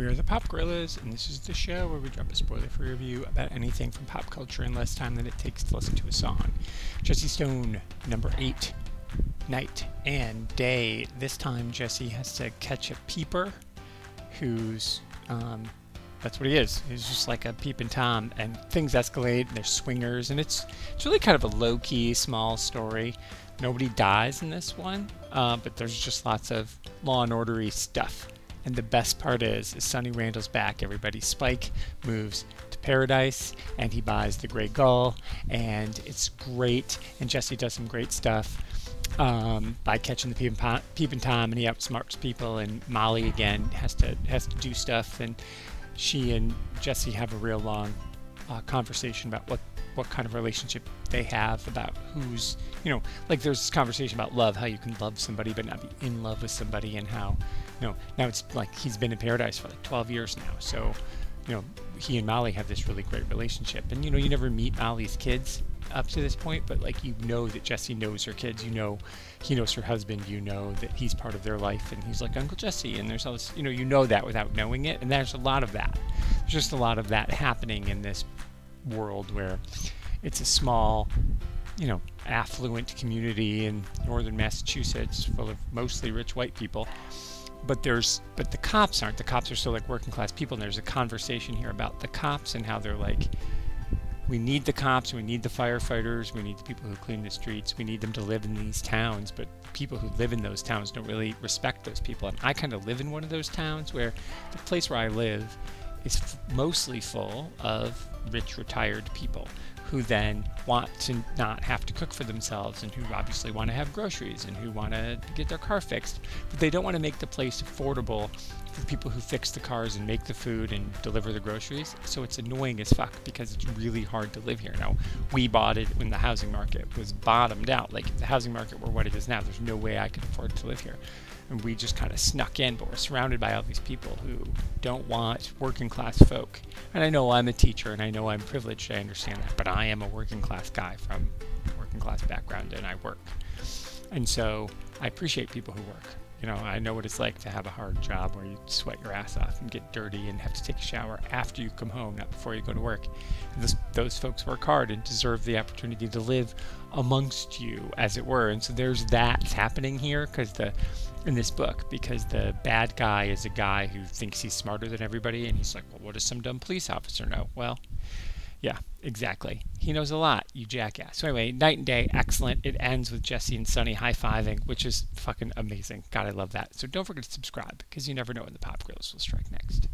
We are the Pop Gorillas, and this is the show where we drop a spoiler free review about anything from pop culture in less time than it takes to listen to a song. Jesse Stone, number 8, Night and Day. This time, Jesse has to catch a peeper who's. Um, that's what he is. He's just like a peeping tom, and things escalate. And there's swingers, and it's it's really kind of a low key, small story. Nobody dies in this one, uh, but there's just lots of law and ordery stuff. And the best part is, is Sunny Randall's back. Everybody, Spike moves to paradise, and he buys the Grey Gull, and it's great. And Jesse does some great stuff um, by catching the peep and, peep and Tom, and he outsmarts people. And Molly again has to has to do stuff, and she and Jesse have a real long uh, conversation about what what kind of relationship they have, about who's, you know, like there's this conversation about love, how you can love somebody but not be in love with somebody, and how, you know, now it's like he's been in paradise for like 12 years now, so, you know, he and Molly have this really great relationship, and you know, you never meet Molly's kids up to this point, but like you know that Jesse knows her kids, you know, he knows her husband, you know that he's part of their life, and he's like Uncle Jesse, and there's all this, you know, you know that without knowing it, and there's a lot of that. There's just a lot of that happening in this world where it's a small, you know, affluent community in northern Massachusetts full of mostly rich white people. But there's but the cops aren't. The cops are still like working class people and there's a conversation here about the cops and how they're like we need the cops, we need the firefighters, we need the people who clean the streets, we need them to live in these towns, but people who live in those towns don't really respect those people. And I kind of live in one of those towns where the place where I live is f- mostly full of rich retired people who then want to not have to cook for themselves and who obviously want to have groceries and who want to get their car fixed but they don't want to make the place affordable for people who fix the cars and make the food and deliver the groceries. So it's annoying as fuck because it's really hard to live here. Now we bought it when the housing market was bottomed out. Like if the housing market were what it is now there's no way i could afford to live here. And we just kind of snuck in, but we're surrounded by all these people who don't want working class folk. And I know I'm a teacher and I know I'm privileged, I understand that, but I am a working class guy from working class background and I work. And so I appreciate people who work. You know, I know what it's like to have a hard job where you sweat your ass off and get dirty and have to take a shower after you come home, not before you go to work. This, those folks work hard and deserve the opportunity to live amongst you, as it were. And so there's that happening here because the in this book because the bad guy is a guy who thinks he's smarter than everybody and he's like, well, what does some dumb police officer know? Well, yeah, exactly. He knows a lot, you jackass. So anyway, night and day, excellent. It ends with Jesse and Sunny high fiving, which is fucking amazing. God, I love that. So don't forget to subscribe because you never know when the pop gorillas will strike next.